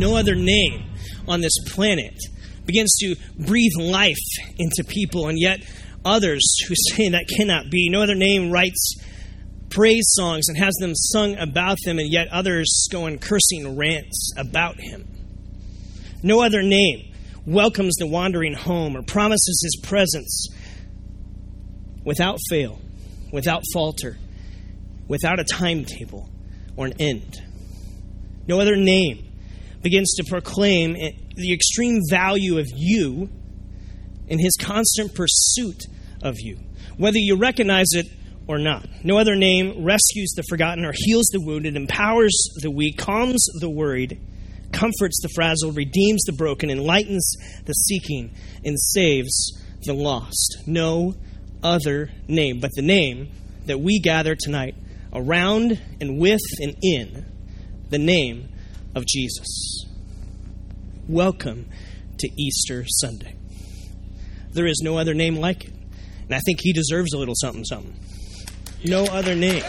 No other name on this planet begins to breathe life into people, and yet others who say that cannot be. No other name writes praise songs and has them sung about them, and yet others go on cursing rants about him. No other name welcomes the wandering home or promises his presence without fail, without falter, without a timetable or an end. No other name begins to proclaim the extreme value of you in his constant pursuit of you, whether you recognize it or not. No other name rescues the forgotten or heals the wounded, empowers the weak, calms the worried, comforts the frazzled, redeems the broken, enlightens the seeking, and saves the lost. No other name but the name that we gather tonight around and with and in the name of Jesus. Welcome to Easter Sunday. There is no other name like it. And I think he deserves a little something, something. No other name.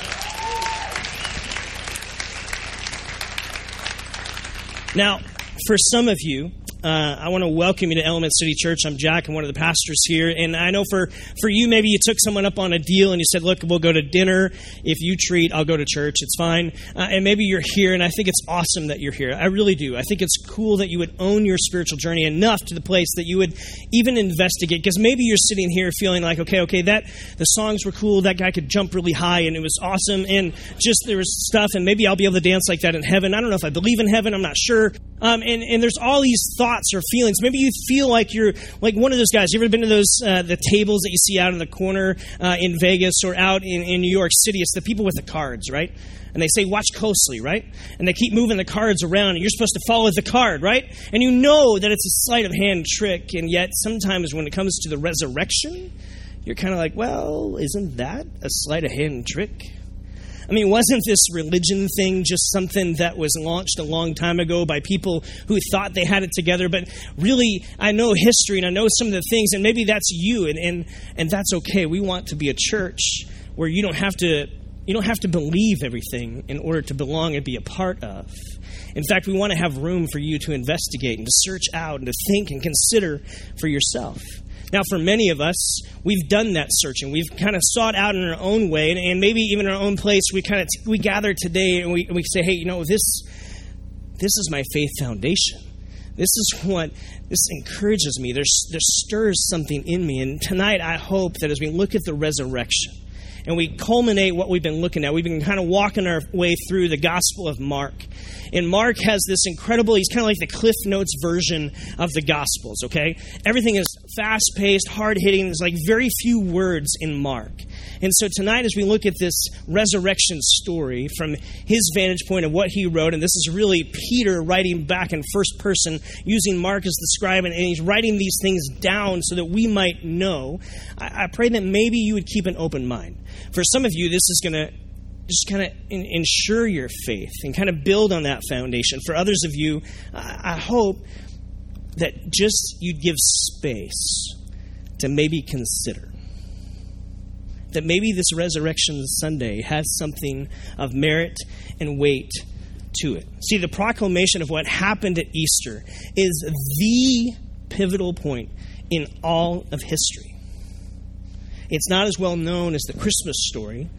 Now, for some of you, uh, I want to welcome you to Element City Church. I'm Jack. I'm one of the pastors here. And I know for, for you, maybe you took someone up on a deal and you said, Look, we'll go to dinner. If you treat, I'll go to church. It's fine. Uh, and maybe you're here, and I think it's awesome that you're here. I really do. I think it's cool that you would own your spiritual journey enough to the place that you would even investigate. Because maybe you're sitting here feeling like, okay, okay, that the songs were cool. That guy could jump really high, and it was awesome. And just there was stuff, and maybe I'll be able to dance like that in heaven. I don't know if I believe in heaven. I'm not sure. Um, and, and there's all these thoughts or feelings. Maybe you feel like you're like one of those guys. You ever been to those uh, the tables that you see out in the corner uh, in Vegas or out in, in New York City? It's the people with the cards, right? And they say, watch closely, right? And they keep moving the cards around, and you're supposed to follow the card, right? And you know that it's a sleight of hand trick, and yet sometimes when it comes to the resurrection, you're kind of like, well, isn't that a sleight of hand trick? I mean, wasn't this religion thing just something that was launched a long time ago by people who thought they had it together? But really, I know history and I know some of the things, and maybe that's you, and, and, and that's okay. We want to be a church where you don't have to you don't have to believe everything in order to belong and be a part of. In fact, we want to have room for you to investigate and to search out and to think and consider for yourself. Now, for many of us, we've done that searching. We've kind of sought out in our own way, and, and maybe even in our own place. We kind of t- we gather today and we, we say, "Hey, you know, this this is my faith foundation. This is what this encourages me. There's there stirs something in me." And tonight, I hope that as we look at the resurrection and we culminate what we've been looking at. We've been kind of walking our way through the Gospel of Mark. And Mark has this incredible, he's kind of like the Cliff Notes version of the Gospels, okay? Everything is fast paced, hard hitting. There's like very few words in Mark. And so tonight, as we look at this resurrection story from his vantage point of what he wrote, and this is really Peter writing back in first person, using Mark as the scribe, and he's writing these things down so that we might know. I, I pray that maybe you would keep an open mind. For some of you, this is going to just kind of ensure your faith and kind of build on that foundation. For others of you, I hope that just you'd give space to maybe consider that maybe this Resurrection Sunday has something of merit and weight to it. See, the proclamation of what happened at Easter is the pivotal point in all of history. It's not as well known as the Christmas story,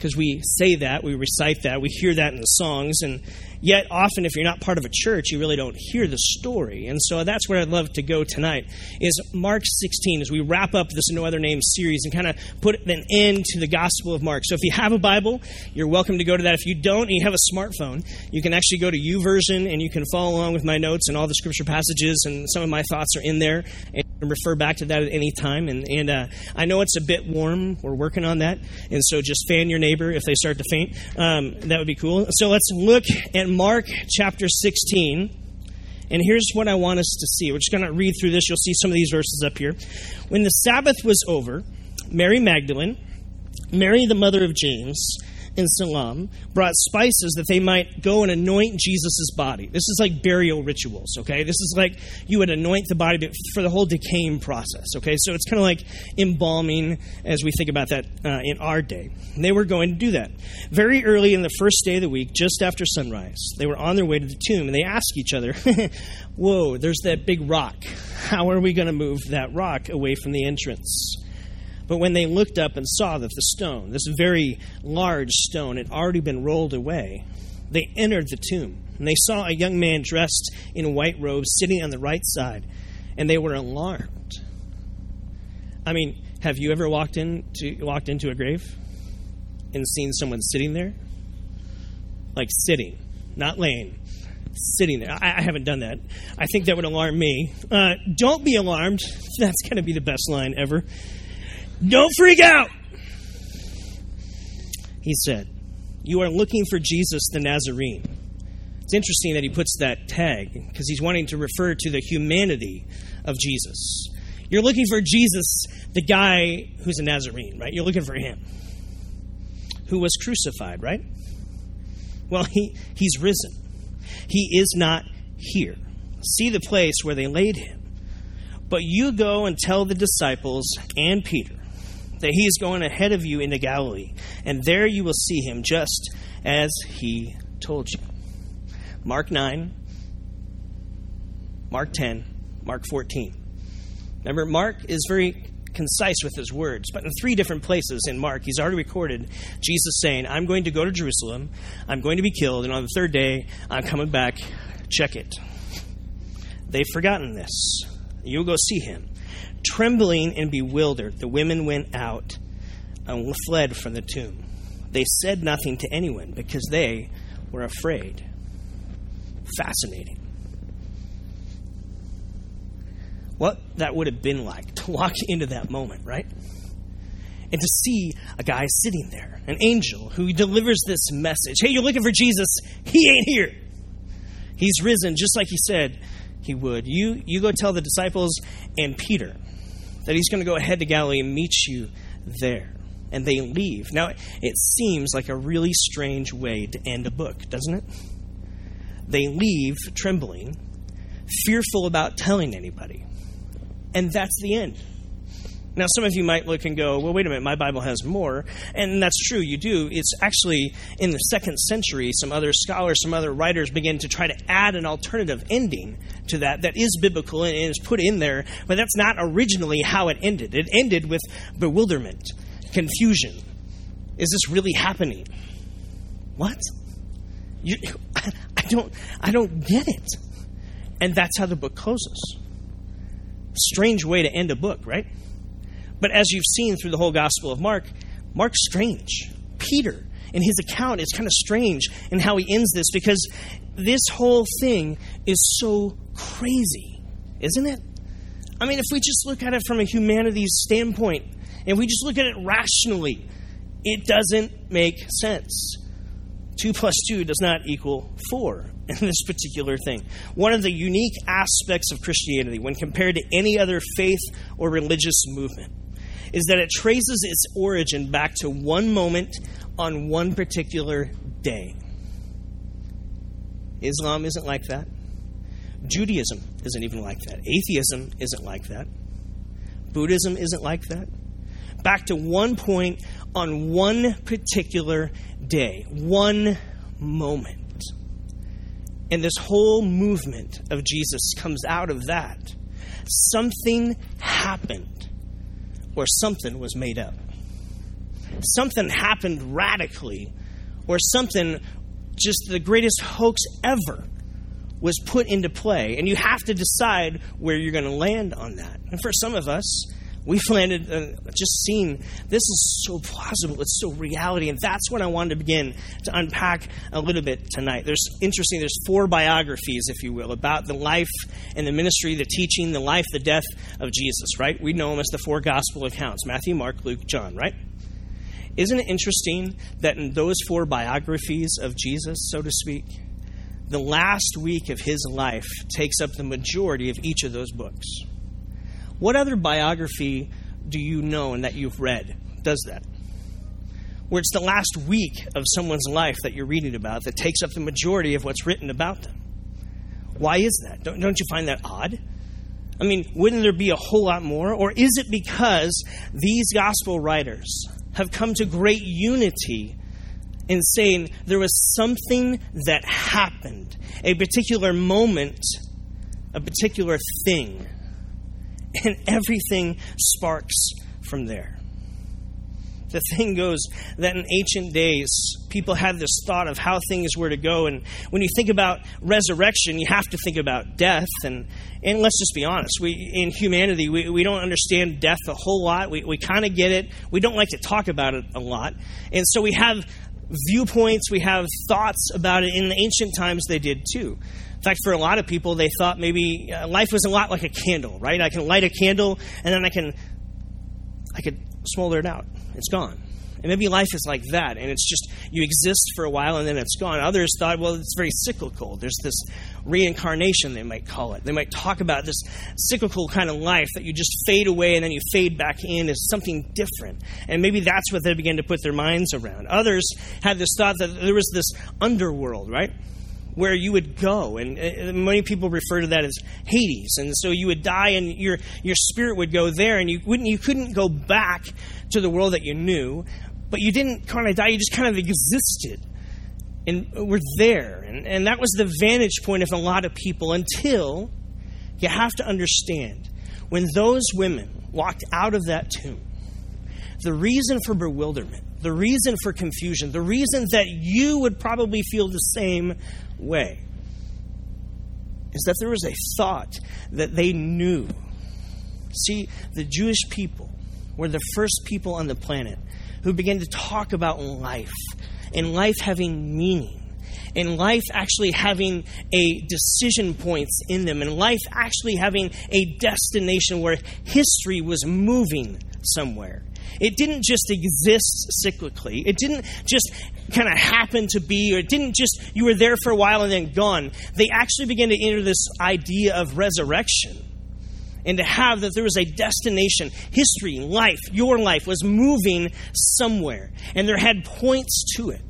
because we say that, we recite that, we hear that in the songs, and Yet, often, if you're not part of a church, you really don't hear the story. And so that's where I'd love to go tonight, is Mark 16, as we wrap up this No Other Name series and kind of put an end to the Gospel of Mark. So if you have a Bible, you're welcome to go to that. If you don't and you have a smartphone, you can actually go to YouVersion and you can follow along with my notes and all the scripture passages, and some of my thoughts are in there. And refer back to that at any time. And, and uh, I know it's a bit warm. We're working on that. And so just fan your neighbor if they start to faint. Um, that would be cool. So let's look at Mark chapter 16. And here's what I want us to see. We're just going to read through this. You'll see some of these verses up here. When the Sabbath was over, Mary Magdalene, Mary the mother of James, and Salome brought spices that they might go and anoint Jesus' body. This is like burial rituals, okay? This is like you would anoint the body for the whole decaying process, okay? So it's kind of like embalming as we think about that uh, in our day. They were going to do that. Very early in the first day of the week, just after sunrise, they were on their way to the tomb and they asked each other, Whoa, there's that big rock. How are we going to move that rock away from the entrance? But when they looked up and saw that the stone, this very large stone, had already been rolled away, they entered the tomb. And they saw a young man dressed in white robes sitting on the right side, and they were alarmed. I mean, have you ever walked into walked into a grave and seen someone sitting there? Like sitting, not laying, sitting there. I, I haven't done that. I think that would alarm me. Uh, don't be alarmed. That's going to be the best line ever. Don't freak out. He said, You are looking for Jesus the Nazarene. It's interesting that he puts that tag because he's wanting to refer to the humanity of Jesus. You're looking for Jesus, the guy who's a Nazarene, right? You're looking for him who was crucified, right? Well, he, he's risen. He is not here. See the place where they laid him. But you go and tell the disciples and Peter that he is going ahead of you into Galilee, and there you will see him just as he told you. Mark 9, Mark 10, Mark 14. Remember, Mark is very concise with his words, but in three different places in Mark, he's already recorded Jesus saying, I'm going to go to Jerusalem, I'm going to be killed, and on the third day, I'm coming back. Check it. They've forgotten this. You'll go see him. Trembling and bewildered, the women went out and fled from the tomb. They said nothing to anyone because they were afraid. Fascinating. What that would have been like to walk into that moment, right? And to see a guy sitting there, an angel who delivers this message Hey, you're looking for Jesus. He ain't here. He's risen, just like he said he would. You, you go tell the disciples and Peter that he's going to go ahead to Galilee and meet you there. And they leave. Now, it seems like a really strange way to end a book, doesn't it? They leave trembling, fearful about telling anybody. And that's the end. Now, some of you might look and go, well, wait a minute, my Bible has more. And that's true, you do. It's actually in the second century, some other scholars, some other writers begin to try to add an alternative ending to that that is biblical and is put in there, but that's not originally how it ended. It ended with bewilderment, confusion. Is this really happening? What? You, I don't, I don't get it. And that's how the book closes. Strange way to end a book, right? But as you've seen through the whole Gospel of Mark, Mark's strange. Peter, in his account, is kind of strange in how he ends this because this whole thing is so crazy, isn't it? I mean, if we just look at it from a humanities standpoint, and we just look at it rationally, it doesn't make sense. Two plus two does not equal four in this particular thing. One of the unique aspects of Christianity, when compared to any other faith or religious movement, is that it traces its origin back to one moment on one particular day. Islam isn't like that. Judaism isn't even like that. Atheism isn't like that. Buddhism isn't like that. Back to one point on one particular day, one moment. And this whole movement of Jesus comes out of that. Something happened or something was made up. Something happened radically, or something, just the greatest hoax ever, was put into play. And you have to decide where you're going to land on that. And for some of us, We've landed uh, just seen this is so plausible, it's so reality, and that's what I wanted to begin to unpack a little bit tonight. There's interesting, there's four biographies, if you will, about the life and the ministry, the teaching, the life, the death of Jesus, right? We know them as the four gospel accounts Matthew, Mark, Luke, John, right? Isn't it interesting that in those four biographies of Jesus, so to speak, the last week of his life takes up the majority of each of those books? What other biography do you know and that you've read does that? where it's the last week of someone's life that you're reading about that takes up the majority of what's written about them. Why is that? Don't, don't you find that odd? I mean, wouldn't there be a whole lot more? Or is it because these gospel writers have come to great unity in saying there was something that happened, a particular moment, a particular thing, and everything sparks from there? the thing goes that in ancient days, people had this thought of how things were to go. And when you think about resurrection, you have to think about death. And, and let's just be honest, we, in humanity, we, we don't understand death a whole lot. We, we kind of get it. We don't like to talk about it a lot. And so we have viewpoints, we have thoughts about it. In ancient times, they did too. In fact, for a lot of people, they thought maybe uh, life was a lot like a candle, right? I can light a candle and then I can I could smolder it out. It's gone. And maybe life is like that, and it's just you exist for a while and then it's gone. Others thought, well, it's very cyclical. There's this reincarnation, they might call it. They might talk about this cyclical kind of life that you just fade away and then you fade back in as something different. And maybe that's what they began to put their minds around. Others had this thought that there was this underworld, right? where you would go. And uh, many people refer to that as Hades. And so you would die and your, your spirit would go there and you, wouldn't, you couldn't go back to the world that you knew, but you didn't kind of die, you just kind of existed. And were there. And, and that was the vantage point of a lot of people until you have to understand when those women walked out of that tomb, the reason for bewilderment, the reason for confusion, the reason that you would probably feel the same way is that there was a thought that they knew. See, the Jewish people were the first people on the planet who began to talk about life and life having meaning and life actually having a decision points in them and life actually having a destination where history was moving somewhere it didn't just exist cyclically. It didn't just kind of happen to be, or it didn't just, you were there for a while and then gone. They actually began to enter this idea of resurrection and to have that there was a destination, history, life, your life was moving somewhere, and there had points to it.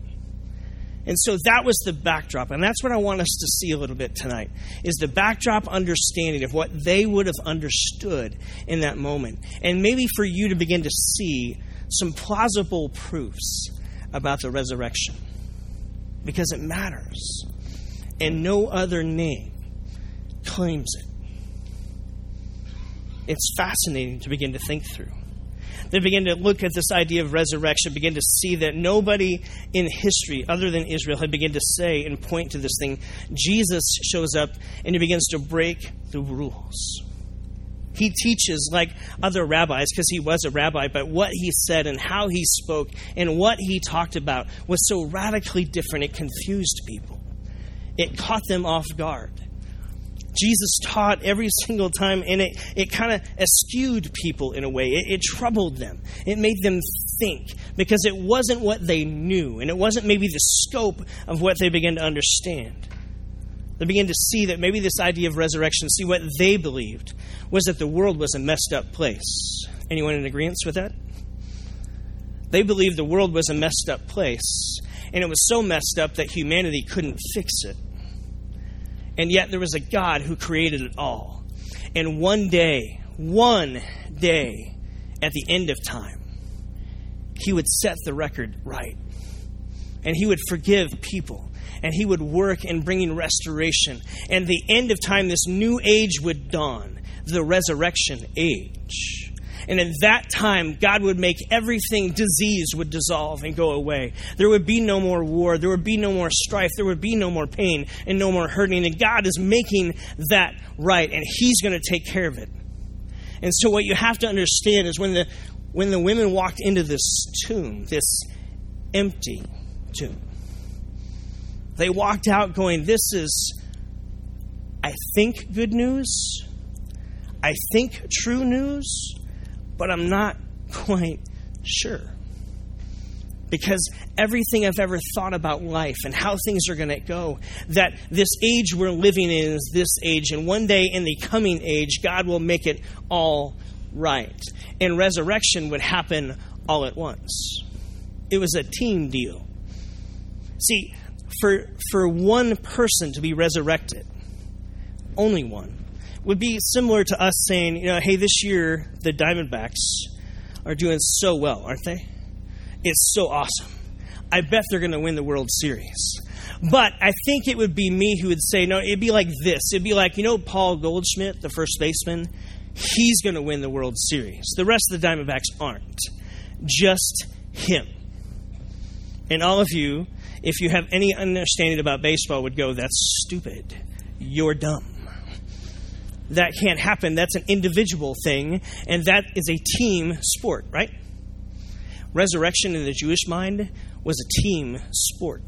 And so that was the backdrop. And that's what I want us to see a little bit tonight is the backdrop understanding of what they would have understood in that moment. And maybe for you to begin to see some plausible proofs about the resurrection. Because it matters. And no other name claims it. It's fascinating to begin to think through they begin to look at this idea of resurrection, begin to see that nobody in history other than Israel had begun to say and point to this thing. Jesus shows up and he begins to break the rules. He teaches like other rabbis because he was a rabbi, but what he said and how he spoke and what he talked about was so radically different, it confused people. It caught them off guard. Jesus taught every single time, and it, it kind of eschewed people in a way. It, it troubled them. It made them think because it wasn't what they knew, and it wasn't maybe the scope of what they began to understand. They began to see that maybe this idea of resurrection, see what they believed, was that the world was a messed up place. Anyone in agreement with that? They believed the world was a messed up place, and it was so messed up that humanity couldn't fix it. And yet there was a God who created it all. And one day, one day, at the end of time, he would set the record right. And he would forgive people. And he would work in bringing restoration. And the end of time, this new age would dawn the resurrection age. And in that time, God would make everything disease would dissolve and go away. There would be no more war. There would be no more strife. There would be no more pain and no more hurting. And God is making that right, and He's going to take care of it. And so, what you have to understand is when the when the women walked into this tomb, this empty tomb, they walked out going, "This is, I think, good news. I think true news." But I'm not quite sure. Because everything I've ever thought about life and how things are going to go, that this age we're living in is this age, and one day in the coming age, God will make it all right. And resurrection would happen all at once. it was a team deal. See, for, for one person to be resurrected, only one, would be similar to us saying, you know, hey, this year the Diamondbacks are doing so well, aren't they? It's so awesome. I bet they're going to win the World Series. But I think it would be me who would say, no, it'd be like this. It'd be like, you know, Paul Goldschmidt, the first baseman? He's going to win the World Series. The rest of the Diamondbacks aren't. Just him. And all of you, if you have any understanding about baseball, would go, that's stupid. You're dumb. That can't happen. That's an individual thing, and that is a team sport, right? Resurrection in the Jewish mind was a team sport.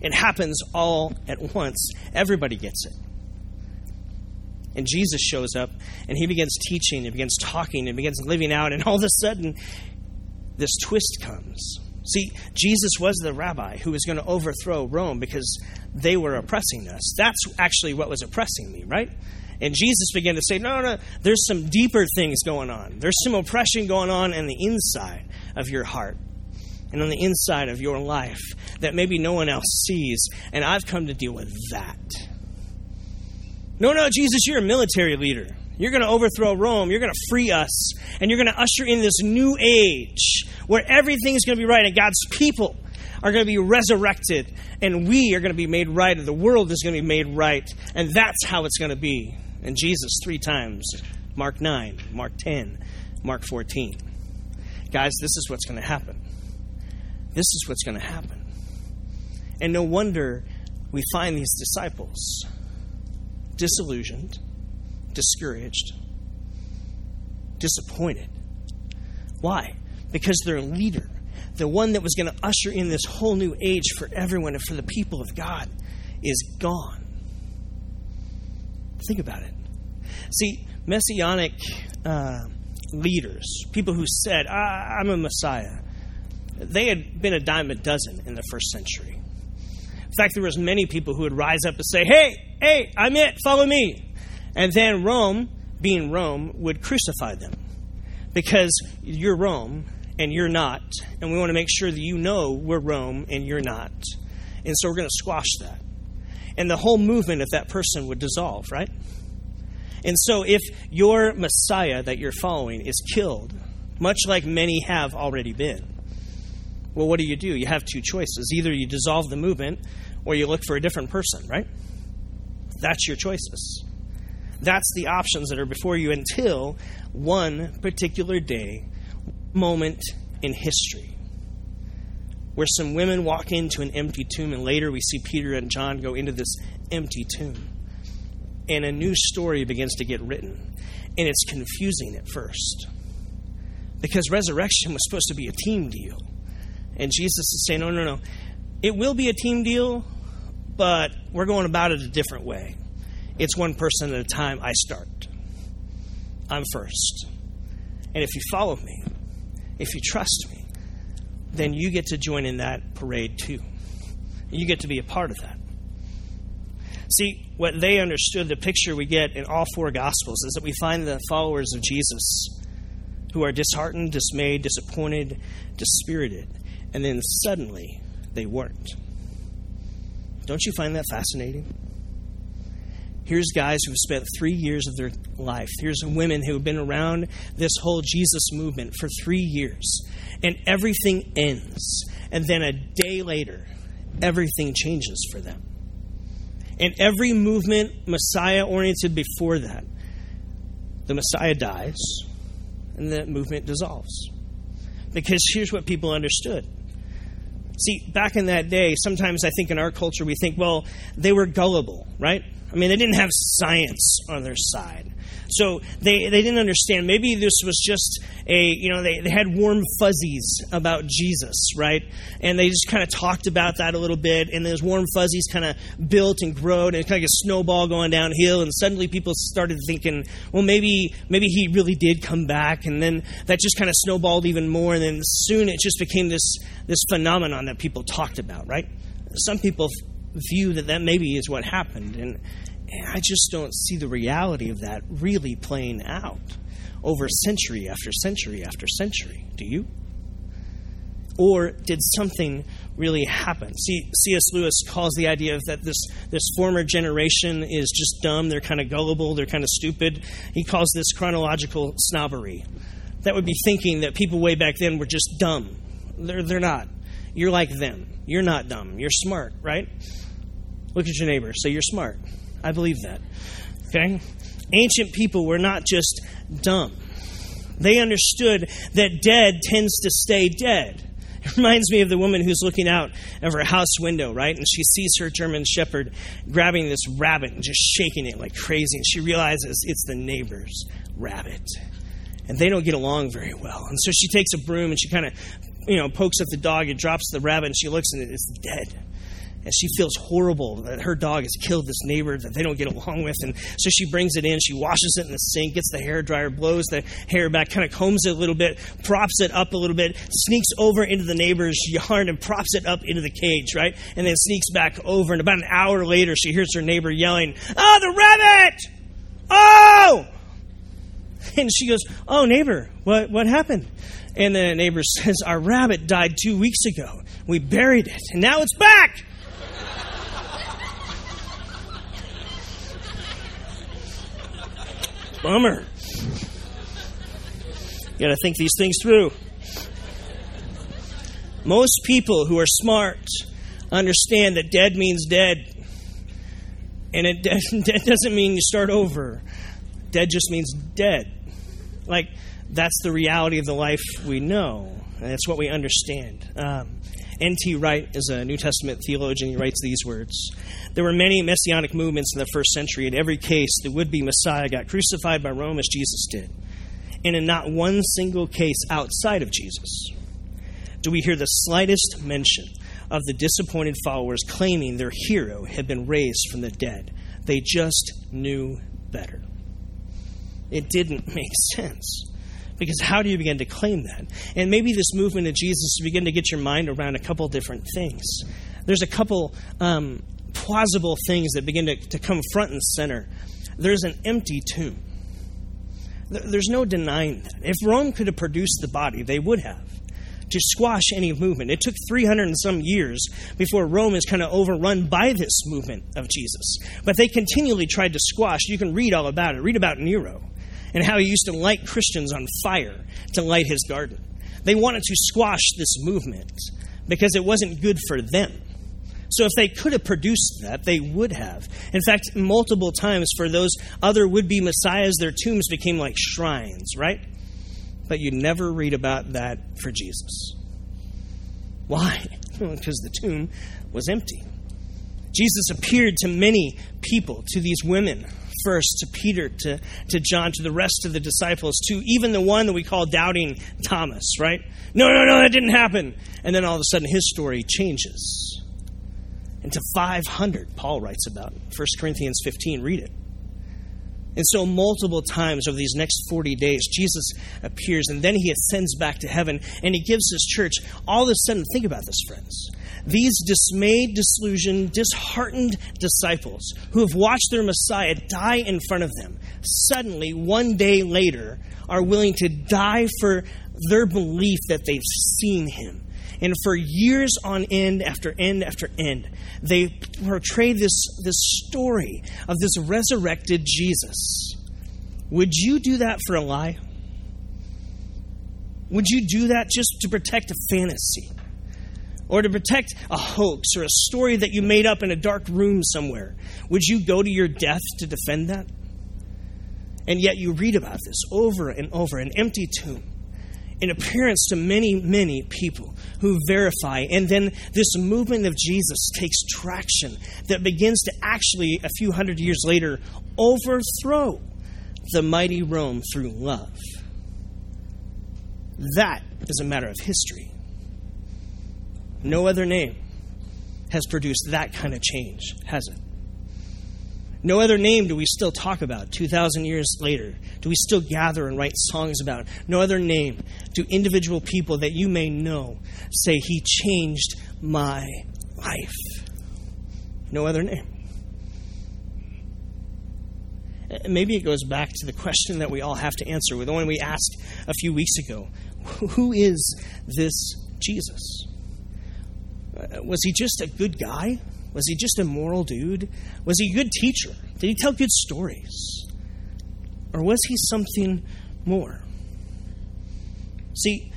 It happens all at once. Everybody gets it. And Jesus shows up and he begins teaching and begins talking and begins living out, and all of a sudden, this twist comes. See, Jesus was the rabbi who was going to overthrow Rome because they were oppressing us. That's actually what was oppressing me, right? And Jesus began to say, No, no, there's some deeper things going on. There's some oppression going on in the inside of your heart and on the inside of your life that maybe no one else sees. And I've come to deal with that. No, no, Jesus, you're a military leader. You're going to overthrow Rome. You're going to free us. And you're going to usher in this new age where everything's going to be right and God's people are going to be resurrected and we are going to be made right and the world is going to be made right. And that's how it's going to be. And Jesus, three times Mark 9, Mark 10, Mark 14. Guys, this is what's going to happen. This is what's going to happen. And no wonder we find these disciples disillusioned, discouraged, disappointed. Why? Because their leader, the one that was going to usher in this whole new age for everyone and for the people of God, is gone. Think about it. See, messianic uh, leaders, people who said, I'm a Messiah, they had been a dime a dozen in the first century. In fact, there was many people who would rise up and say, "Hey, hey, I'm it. Follow me." And then Rome, being Rome, would crucify them because you're Rome and you're not, and we want to make sure that you know we're Rome and you're not. And so we're going to squash that. And the whole movement of that person would dissolve, right? And so if your Messiah that you're following is killed, much like many have already been, well, what do you do? You have two choices. Either you dissolve the movement or you look for a different person, right? That's your choices. That's the options that are before you until one particular day, moment in history, where some women walk into an empty tomb, and later we see Peter and John go into this empty tomb. And a new story begins to get written. And it's confusing at first. Because resurrection was supposed to be a team deal. And Jesus is saying, no, no, no. It will be a team deal, but we're going about it a different way. It's one person at a time. I start. I'm first. And if you follow me, if you trust me, then you get to join in that parade too. You get to be a part of that. See, what they understood, the picture we get in all four Gospels, is that we find the followers of Jesus who are disheartened, dismayed, disappointed, dispirited and then suddenly they weren't. Don't you find that fascinating? Here's guys who've spent three years of their life. Here's women who have been around this whole Jesus movement for three years. And everything ends. And then a day later, everything changes for them. And every movement, Messiah oriented before that, the Messiah dies and the movement dissolves. Because here's what people understood See, back in that day, sometimes I think in our culture we think, well, they were gullible, right? I mean, they didn't have science on their side. So they, they didn't understand. Maybe this was just a, you know, they, they had warm fuzzies about Jesus, right? And they just kind of talked about that a little bit. And those warm fuzzies kind of built and grew, and it's kind of like a snowball going downhill. And suddenly people started thinking, well, maybe, maybe he really did come back. And then that just kind of snowballed even more. And then soon it just became this, this phenomenon that people talked about, right? Some people view that that maybe is what happened. And, I just don't see the reality of that really playing out over century after century after century. Do you? Or did something really happen? See, C.S. Lewis calls the idea of that this, this former generation is just dumb, they're kind of gullible, they're kind of stupid. He calls this chronological snobbery. That would be thinking that people way back then were just dumb. They're, they're not. You're like them. You're not dumb. You're smart, right? Look at your neighbor. Say, You're smart. I believe that. Okay? Ancient people were not just dumb, they understood that dead tends to stay dead. It reminds me of the woman who's looking out of her house window, right? And she sees her German shepherd grabbing this rabbit and just shaking it like crazy. And she realizes it's the neighbor's rabbit. And they don't get along very well. And so she takes a broom and she kind of, you know, pokes at the dog and drops the rabbit and she looks and it's dead and she feels horrible that her dog has killed this neighbor that they don't get along with. And so she brings it in, she washes it in the sink, gets the hair dryer, blows the hair back, kind of combs it a little bit, props it up a little bit, sneaks over into the neighbor's yard and props it up into the cage, right? And then sneaks back over. And about an hour later, she hears her neighbor yelling, Oh, the rabbit! Oh! And she goes, Oh, neighbor, what, what happened? And the neighbor says, Our rabbit died two weeks ago. We buried it, and now it's back. Bummer. You got to think these things through. Most people who are smart understand that dead means dead. And it dead doesn't mean you start over. Dead just means dead. Like, that's the reality of the life we know. That's what we understand. Um, N.T. Wright is a New Testament theologian. He writes these words There were many messianic movements in the first century. In every case, the would be Messiah got crucified by Rome as Jesus did. And in not one single case outside of Jesus do we hear the slightest mention of the disappointed followers claiming their hero had been raised from the dead. They just knew better. It didn't make sense. Because how do you begin to claim that? And maybe this movement of Jesus, begin to get your mind around a couple different things. There's a couple um, plausible things that begin to, to come front and center. There's an empty tomb. There's no denying that. If Rome could have produced the body, they would have to squash any movement. It took 300 and some years before Rome is kind of overrun by this movement of Jesus. But they continually tried to squash. You can read all about it. Read about Nero and how he used to light Christians on fire to light his garden. They wanted to squash this movement because it wasn't good for them. So if they could have produced that, they would have. In fact, multiple times for those other would be messiahs, their tombs became like shrines, right? But you never read about that for Jesus. Why? because the tomb was empty. Jesus appeared to many people, to these women first, to Peter, to, to John, to the rest of the disciples, to even the one that we call doubting Thomas, right? No, no, no, that didn't happen. And then all of a sudden his story changes. And to 500, Paul writes about 1 Corinthians 15. Read it. And so, multiple times over these next 40 days, Jesus appears and then he ascends back to heaven and he gives his church all of a sudden, think about this, friends. These dismayed, disillusioned, disheartened disciples who have watched their Messiah die in front of them, suddenly, one day later, are willing to die for their belief that they've seen him. And for years on end after end after end, they portray this, this story of this resurrected Jesus. Would you do that for a lie? Would you do that just to protect a fantasy? Or to protect a hoax or a story that you made up in a dark room somewhere? Would you go to your death to defend that? And yet you read about this over and over an empty tomb in appearance to many, many people who verify. And then this movement of Jesus takes traction that begins to actually, a few hundred years later, overthrow the mighty Rome through love. That is a matter of history. No other name has produced that kind of change, has it? No other name do we still talk about 2,000 years later. Do we still gather and write songs about? No other name do individual people that you may know say, He changed my life. No other name. Maybe it goes back to the question that we all have to answer, the one we asked a few weeks ago Who is this Jesus? Uh, was he just a good guy? Was he just a moral dude? Was he a good teacher? Did he tell good stories? Or was he something more? See,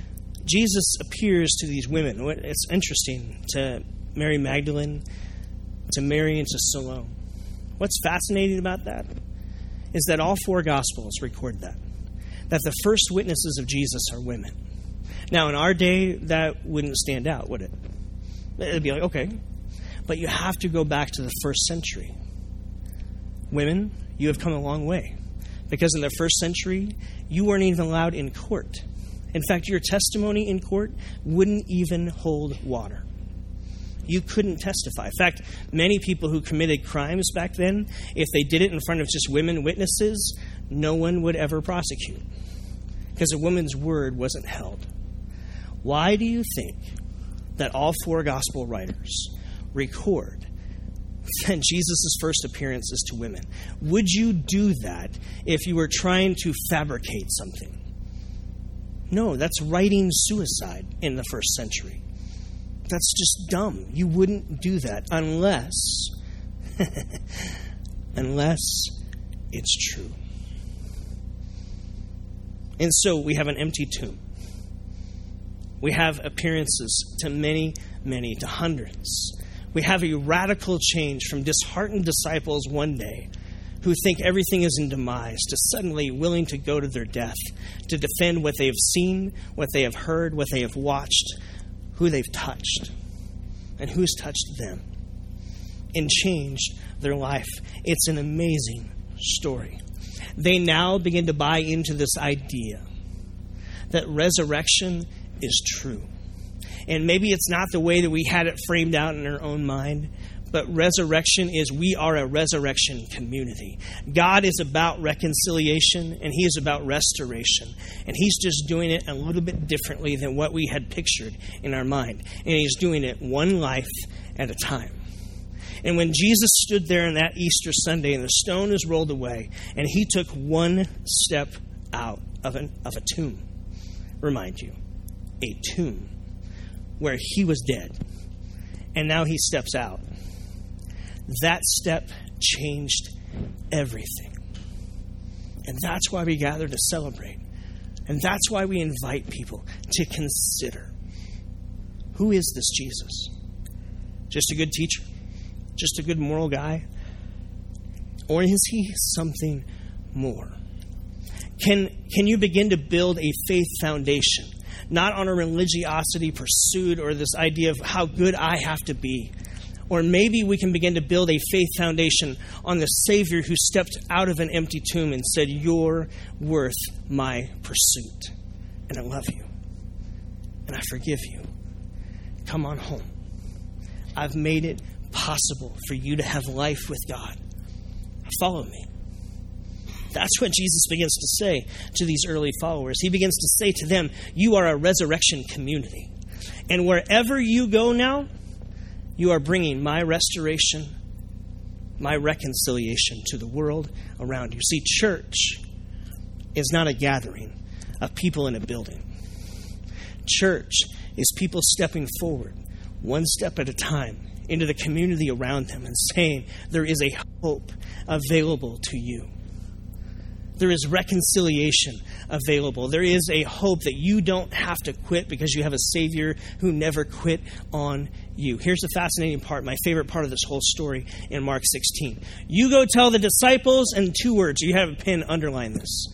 Jesus appears to these women. It's interesting to Mary Magdalene, to Mary, and to Salome. What's fascinating about that is that all four Gospels record that. That the first witnesses of Jesus are women. Now, in our day, that wouldn't stand out, would it? It'd be like, okay. But you have to go back to the first century. Women, you have come a long way. Because in the first century, you weren't even allowed in court. In fact, your testimony in court wouldn't even hold water. You couldn't testify. In fact, many people who committed crimes back then, if they did it in front of just women witnesses, no one would ever prosecute because a woman's word wasn't held. Why do you think that all four gospel writers record that Jesus' first appearance is to women? Would you do that if you were trying to fabricate something? No, that's writing suicide in the first century. That's just dumb. You wouldn't do that unless unless it's true. And so we have an empty tomb. We have appearances to many, many, to hundreds. We have a radical change from disheartened disciples one day who think everything is in demise to suddenly willing to go to their death to defend what they have seen, what they have heard, what they have watched, who they've touched, and who's touched them and changed their life. It's an amazing story. They now begin to buy into this idea that resurrection is true. And maybe it's not the way that we had it framed out in our own mind, but resurrection is we are a resurrection community. God is about reconciliation and He is about restoration. And He's just doing it a little bit differently than what we had pictured in our mind. And He's doing it one life at a time. And when Jesus stood there on that Easter Sunday and the stone was rolled away, and He took one step out of, an, of a tomb, remind you, a tomb where He was dead. And now He steps out that step changed everything. And that's why we gather to celebrate. And that's why we invite people to consider who is this Jesus? Just a good teacher? Just a good moral guy? Or is he something more? Can, can you begin to build a faith foundation, not on a religiosity pursuit or this idea of how good I have to be, or maybe we can begin to build a faith foundation on the Savior who stepped out of an empty tomb and said, You're worth my pursuit. And I love you. And I forgive you. Come on home. I've made it possible for you to have life with God. Follow me. That's what Jesus begins to say to these early followers. He begins to say to them, You are a resurrection community. And wherever you go now, you are bringing my restoration, my reconciliation to the world around you. See, church is not a gathering of people in a building. Church is people stepping forward, one step at a time, into the community around them and saying, There is a hope available to you. There is reconciliation available. There is a hope that you don't have to quit because you have a Savior who never quit on you. Here's the fascinating part, my favorite part of this whole story in Mark 16. You go tell the disciples, and two words, you have a pen, underline this.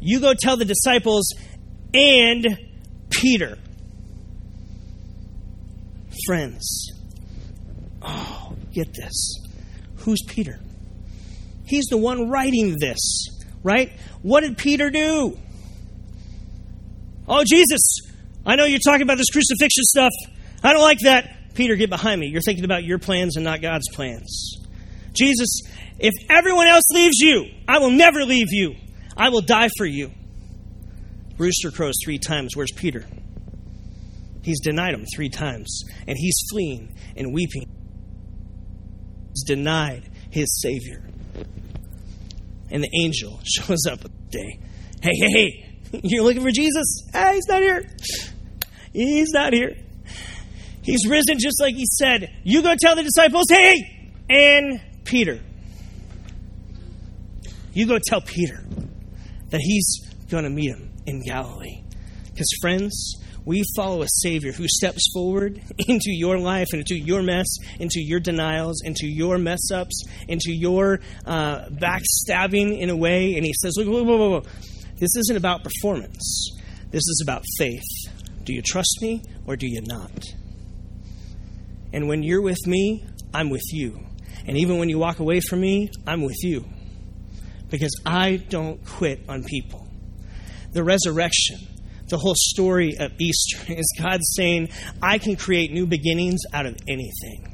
You go tell the disciples and Peter. Friends, oh, get this. Who's Peter? He's the one writing this right? What did Peter do? Oh, Jesus, I know you're talking about this crucifixion stuff. I don't like that. Peter, get behind me. You're thinking about your plans and not God's plans. Jesus, if everyone else leaves you, I will never leave you. I will die for you. Rooster crows three times. Where's Peter? He's denied him three times, and he's fleeing and weeping. He's denied his Savior. And the angel shows up day. Hey, hey, hey, you're looking for Jesus? Hey, he's not here. He's not here. He's risen just like he said. You go tell the disciples, hey, and Peter. You go tell Peter that he's going to meet him in Galilee. Because, friends, we follow a Savior who steps forward into your life and into your mess, into your denials, into your mess ups, into your uh, backstabbing in a way. And He says, Look, whoa, whoa, whoa. This isn't about performance, this is about faith. Do you trust me or do you not? And when you're with me, I'm with you. And even when you walk away from me, I'm with you. Because I don't quit on people. The resurrection the whole story of Easter is God saying, I can create new beginnings out of anything.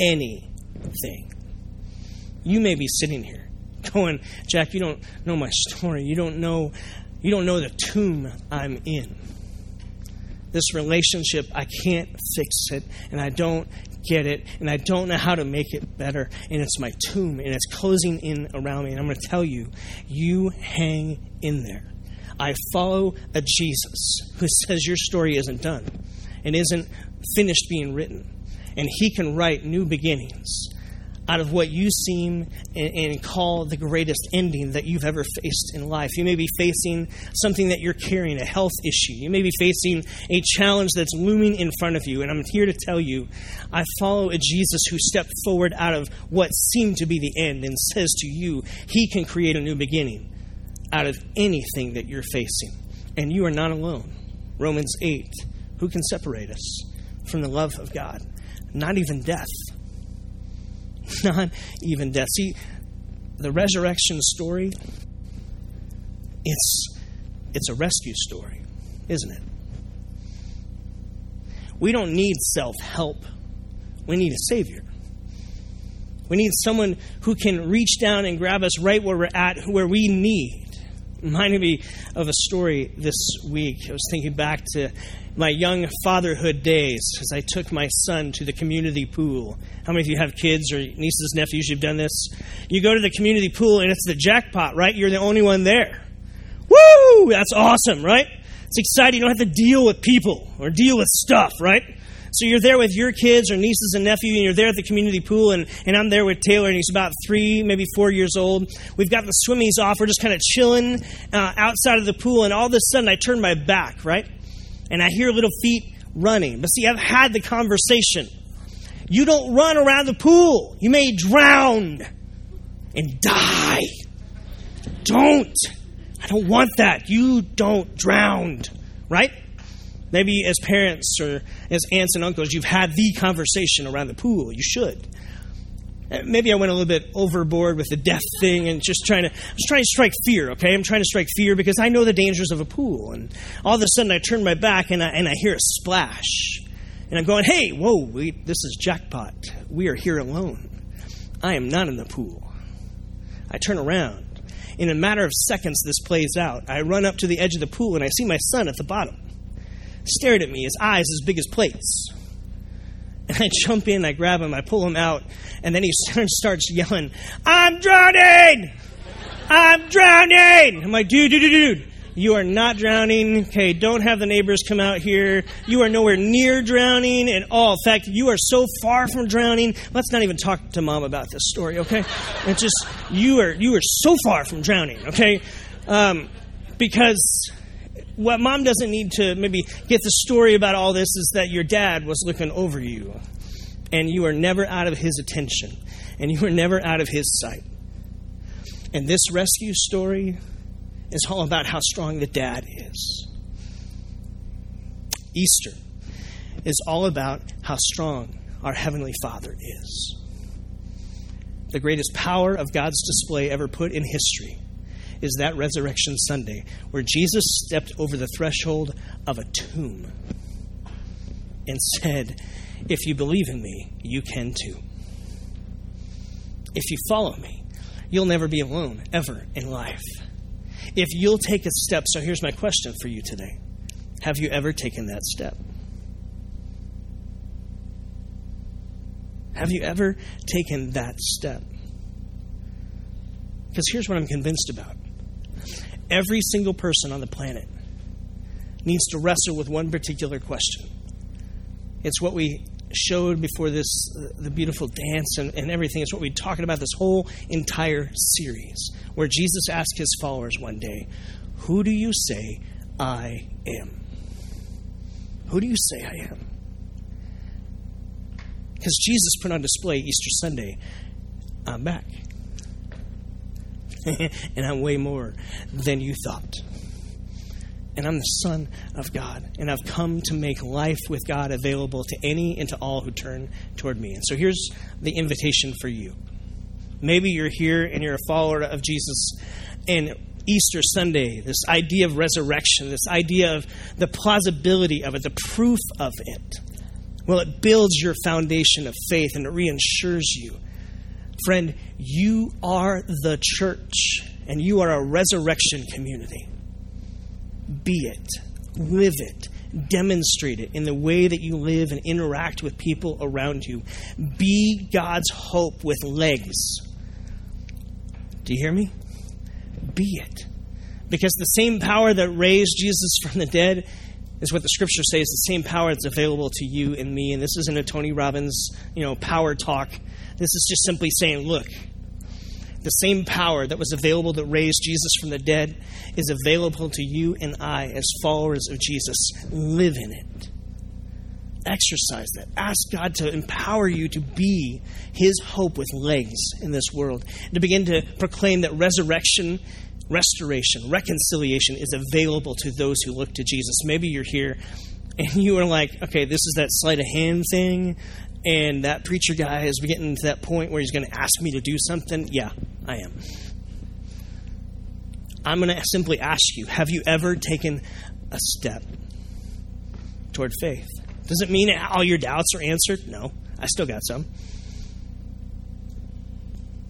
Anything. You may be sitting here going, Jack, you don't know my story. You don't know you don't know the tomb I'm in. This relationship, I can't fix it, and I don't get it, and I don't know how to make it better, and it's my tomb, and it's closing in around me. And I'm going to tell you, you hang in there. I follow a Jesus who says your story isn't done and isn't finished being written. And he can write new beginnings out of what you seem and, call the greatest ending that you've ever faced in life. You may be facing something that you're carrying, a health issue. You may be facing a challenge that's looming in front of you. And I'm here to tell you I follow a Jesus who stepped forward out of what seemed to be the end and says to you, He can create a new beginning out of anything that you're facing. And you are not alone. Romans 8. Who can separate us from the love of God? Not even death. Not even death. See, the resurrection story, it's, it's a rescue story, isn't it? We don't need self help, we need a Savior. We need someone who can reach down and grab us right where we're at, where we need reminded me of a story this week. I was thinking back to my young fatherhood days as I took my son to the community pool. How many of you have kids or nieces, nephews? You've done this. You go to the community pool and it's the jackpot, right? You're the only one there. Woo! That's awesome, right? It's exciting. You don't have to deal with people or deal with stuff, right? So you're there with your kids or nieces and nephew, and you're there at the community pool, and, and I'm there with Taylor, and he's about three, maybe four years old. We've got the swimmies off. We're just kind of chilling uh, outside of the pool, and all of a sudden I turn my back, right? And I hear little feet running. But see, I've had the conversation. You don't run around the pool. You may drown and die. Don't. I don't want that. You don't drown, right? Maybe as parents or as aunts and uncles, you've had the conversation around the pool. You should. Uh, maybe I went a little bit overboard with the death thing and just trying to, I was trying to strike fear, okay? I'm trying to strike fear because I know the dangers of a pool. And all of a sudden I turn my back and I, and I hear a splash. And I'm going, hey, whoa, we, this is jackpot. We are here alone. I am not in the pool. I turn around. In a matter of seconds, this plays out. I run up to the edge of the pool and I see my son at the bottom stared at me, his eyes as big as plates. And I jump in, I grab him, I pull him out, and then he starts yelling, I'm drowning! I'm drowning! I'm like, dude, dude, dude, dude. You are not drowning. Okay, don't have the neighbors come out here. You are nowhere near drowning at all. In fact, you are so far from drowning. Let's not even talk to mom about this story, okay? It's just you are you are so far from drowning, okay? Um, because what mom doesn't need to maybe get the story about all this is that your dad was looking over you and you are never out of his attention and you are never out of his sight. And this rescue story is all about how strong the dad is. Easter is all about how strong our Heavenly Father is. The greatest power of God's display ever put in history is that Resurrection Sunday where Jesus stepped over the threshold of a tomb and said, If you believe in me, you can too. If you follow me, you'll never be alone ever in life. If you'll take a step, so here's my question for you today Have you ever taken that step? Have you ever taken that step? Because here's what I'm convinced about Every single person on the planet needs to wrestle with one particular question It's what we showed before this, uh, the beautiful dance and, and everything. It's what we're talking about this whole entire series, where Jesus asked his followers one day, Who do you say I am? Who do you say I am? Because Jesus put on display Easter Sunday, I'm back. and I'm way more than you thought and I'm the Son of God. And I've come to make life with God available to any and to all who turn toward me. And so here's the invitation for you. Maybe you're here and you're a follower of Jesus, and Easter Sunday, this idea of resurrection, this idea of the plausibility of it, the proof of it, well, it builds your foundation of faith and it reassures you. Friend, you are the church, and you are a resurrection community be it, live it, demonstrate it in the way that you live and interact with people around you. Be God's hope with legs. Do you hear me? Be it. Because the same power that raised Jesus from the dead is what the scripture says the same power that's available to you and me. And this isn't a Tony Robbins, you know, power talk. This is just simply saying, look, the same power that was available that raised Jesus from the dead is available to you and I as followers of Jesus. Live in it. Exercise that. Ask God to empower you to be His hope with legs in this world. And To begin to proclaim that resurrection, restoration, reconciliation is available to those who look to Jesus. Maybe you're here and you are like, okay, this is that sleight of hand thing and that preacher guy is getting to that point where he's going to ask me to do something, yeah, I am. I'm going to simply ask you have you ever taken a step toward faith? Does it mean all your doubts are answered? No, I still got some.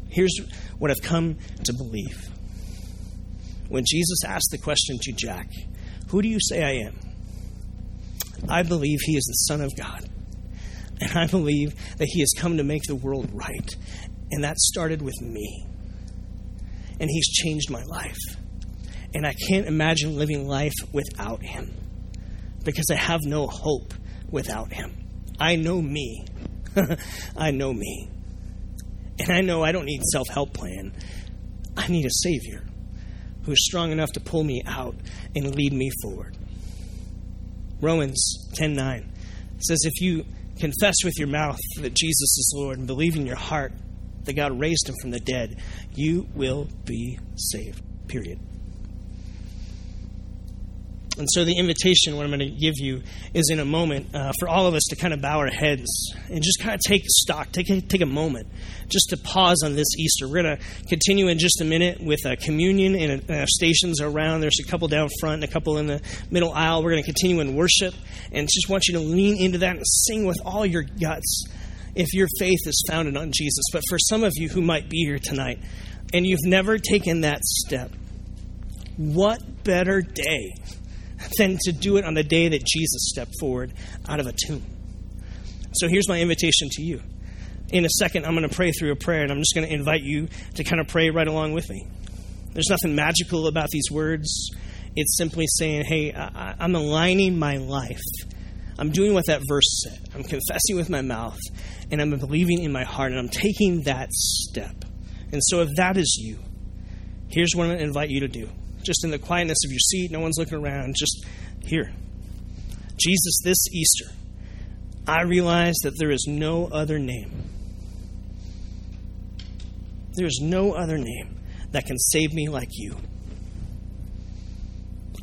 Here's what I've come to believe. When Jesus asked the question to Jack, Who do you say I am? I believe he is the Son of God. And I believe that He has come to make the world right. And that started with me. And He's changed my life. And I can't imagine living life without Him because I have no hope without Him. I know me. I know me. And I know I don't need self help plan. I need a Savior who's strong enough to pull me out and lead me forward. Romans 10 9 says, If you confess with your mouth that Jesus is Lord and believe in your heart that God raised him from the dead, you will be saved. Period. And so, the invitation, what I'm going to give you, is in a moment uh, for all of us to kind of bow our heads and just kind of take stock, take a, take a moment just to pause on this Easter. We're going to continue in just a minute with uh, communion and stations around. There's a couple down front and a couple in the middle aisle. We're going to continue in worship and just want you to lean into that and sing with all your guts if your faith is founded on Jesus. But for some of you who might be here tonight and you've never taken that step, what better day? Than to do it on the day that Jesus stepped forward out of a tomb. So here's my invitation to you. In a second, I'm going to pray through a prayer, and I'm just going to invite you to kind of pray right along with me. There's nothing magical about these words. It's simply saying, hey, I, am aligning my life. I'm doing what that verse said. I'm confessing with my mouth, and I'm believing in my heart, and I'm taking that step. And so if that is you, here's what I'm going to invite you to do just in the quietness of your seat, no one's looking around, just here. Jesus, this Easter, I realize that there is no other name. There is no other name that can save me like you.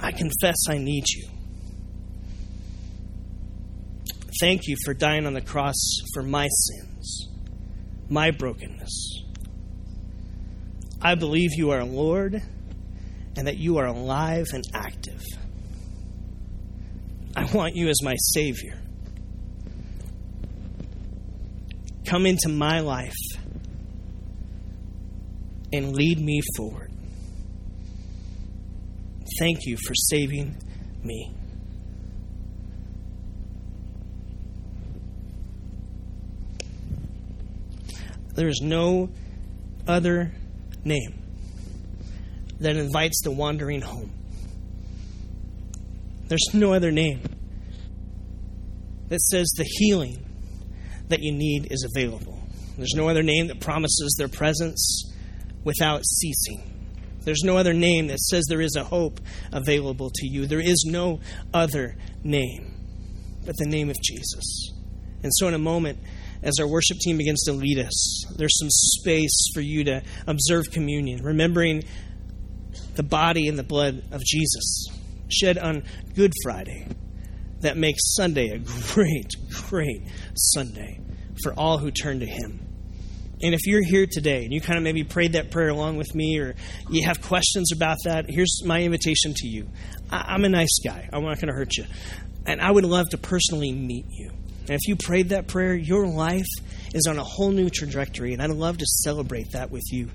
I confess I need you. Thank you for dying on the cross for my sins, my brokenness. I believe you are Lord and that you are alive and active. I want you as my Savior. Come into my life and lead me forward. Thank you for saving me. There is no other name that invites the wandering home. There's no other name that says the healing that you need is available. There's no other name that promises their presence without ceasing. There's no other name that says there is a hope available to you. There is no other name but the name of Jesus. And so, in a moment, as our worship team begins to lead us, there's some space for you to observe communion, remembering the body and the blood of Jesus shed on Good Friday that makes Sunday a great, great Sunday for all who turn to Him. And if you're here today and you kind of maybe prayed that prayer along with me or you have questions about that, here's my invitation to you. I- am a nice guy, I'm not going to hurt you. And I would love to personally meet you. And if you prayed that prayer, your life is on a whole new trajectory, and I'd love to celebrate that with you.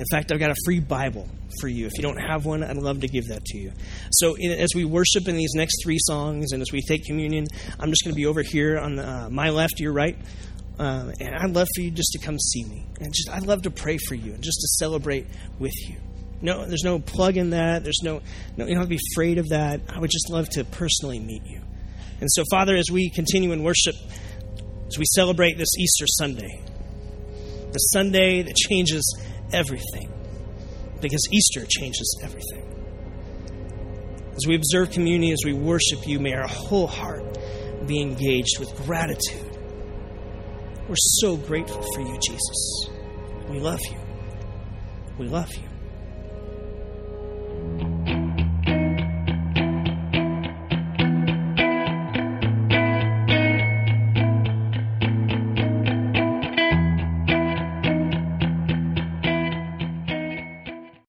In fact, I've got a free Bible for you. If you don't have one, I'd love to give that to you. So, in, as we worship in these next three songs and as we take communion, I'm just going to be over here on the, uh, my left, your right. Uh, and I'd love for you just to come see me. And just, I'd love to pray for you and just to celebrate with you. No, there's no plug in that. There's no, no, you don't have to be afraid of that. I would just love to personally meet you. And so, Father, as we continue in worship, as we celebrate this Easter Sunday, the Sunday that changes everything, because Easter changes everything. As we observe communion, as we worship you, may our whole heart be engaged with gratitude. We're so grateful for you, Jesus. We love you. We love you.